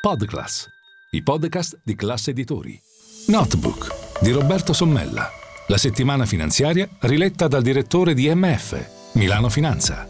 Podclass, i podcast di classe editori. Notebook di Roberto Sommella. La settimana finanziaria riletta dal direttore di MF, Milano Finanza.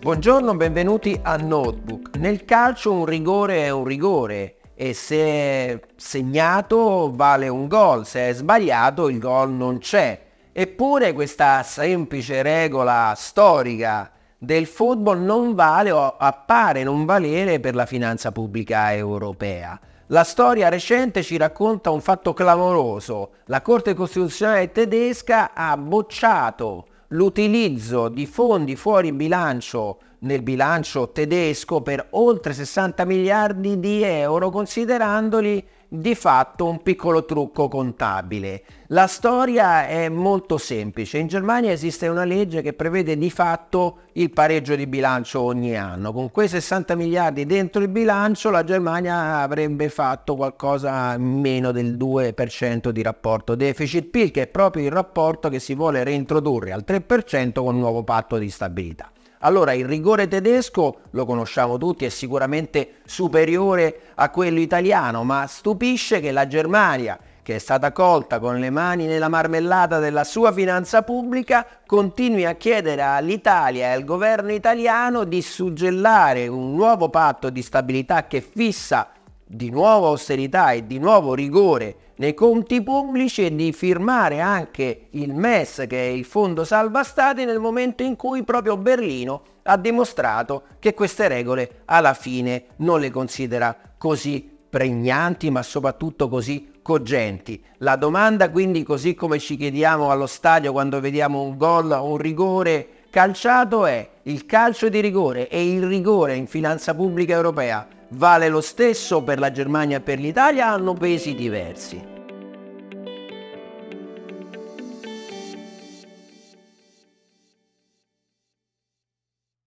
Buongiorno, benvenuti a Notebook. Nel calcio un rigore è un rigore e se è segnato vale un gol, se è sbagliato il gol non c'è. Eppure questa semplice regola storica del football non vale o appare non valere per la finanza pubblica europea. La storia recente ci racconta un fatto clamoroso. La Corte Costituzionale tedesca ha bocciato l'utilizzo di fondi fuori bilancio nel bilancio tedesco per oltre 60 miliardi di euro considerandoli di fatto un piccolo trucco contabile. La storia è molto semplice. In Germania esiste una legge che prevede di fatto il pareggio di bilancio ogni anno. Con quei 60 miliardi dentro il bilancio la Germania avrebbe fatto qualcosa meno del 2% di rapporto deficit-PIL, che è proprio il rapporto che si vuole reintrodurre al 3% con il nuovo patto di stabilità. Allora il rigore tedesco lo conosciamo tutti, è sicuramente superiore a quello italiano, ma stupisce che la Germania, che è stata colta con le mani nella marmellata della sua finanza pubblica, continui a chiedere all'Italia e al governo italiano di suggellare un nuovo patto di stabilità che fissa di nuovo austerità e di nuovo rigore nei conti pubblici e di firmare anche il MES, che è il Fondo Salva Stati, nel momento in cui proprio Berlino ha dimostrato che queste regole alla fine non le considera così pregnanti, ma soprattutto così cogenti. La domanda quindi, così come ci chiediamo allo stadio quando vediamo un gol o un rigore calciato, è il calcio di rigore e il rigore in finanza pubblica europea vale lo stesso per la Germania e per l'Italia hanno pesi diversi?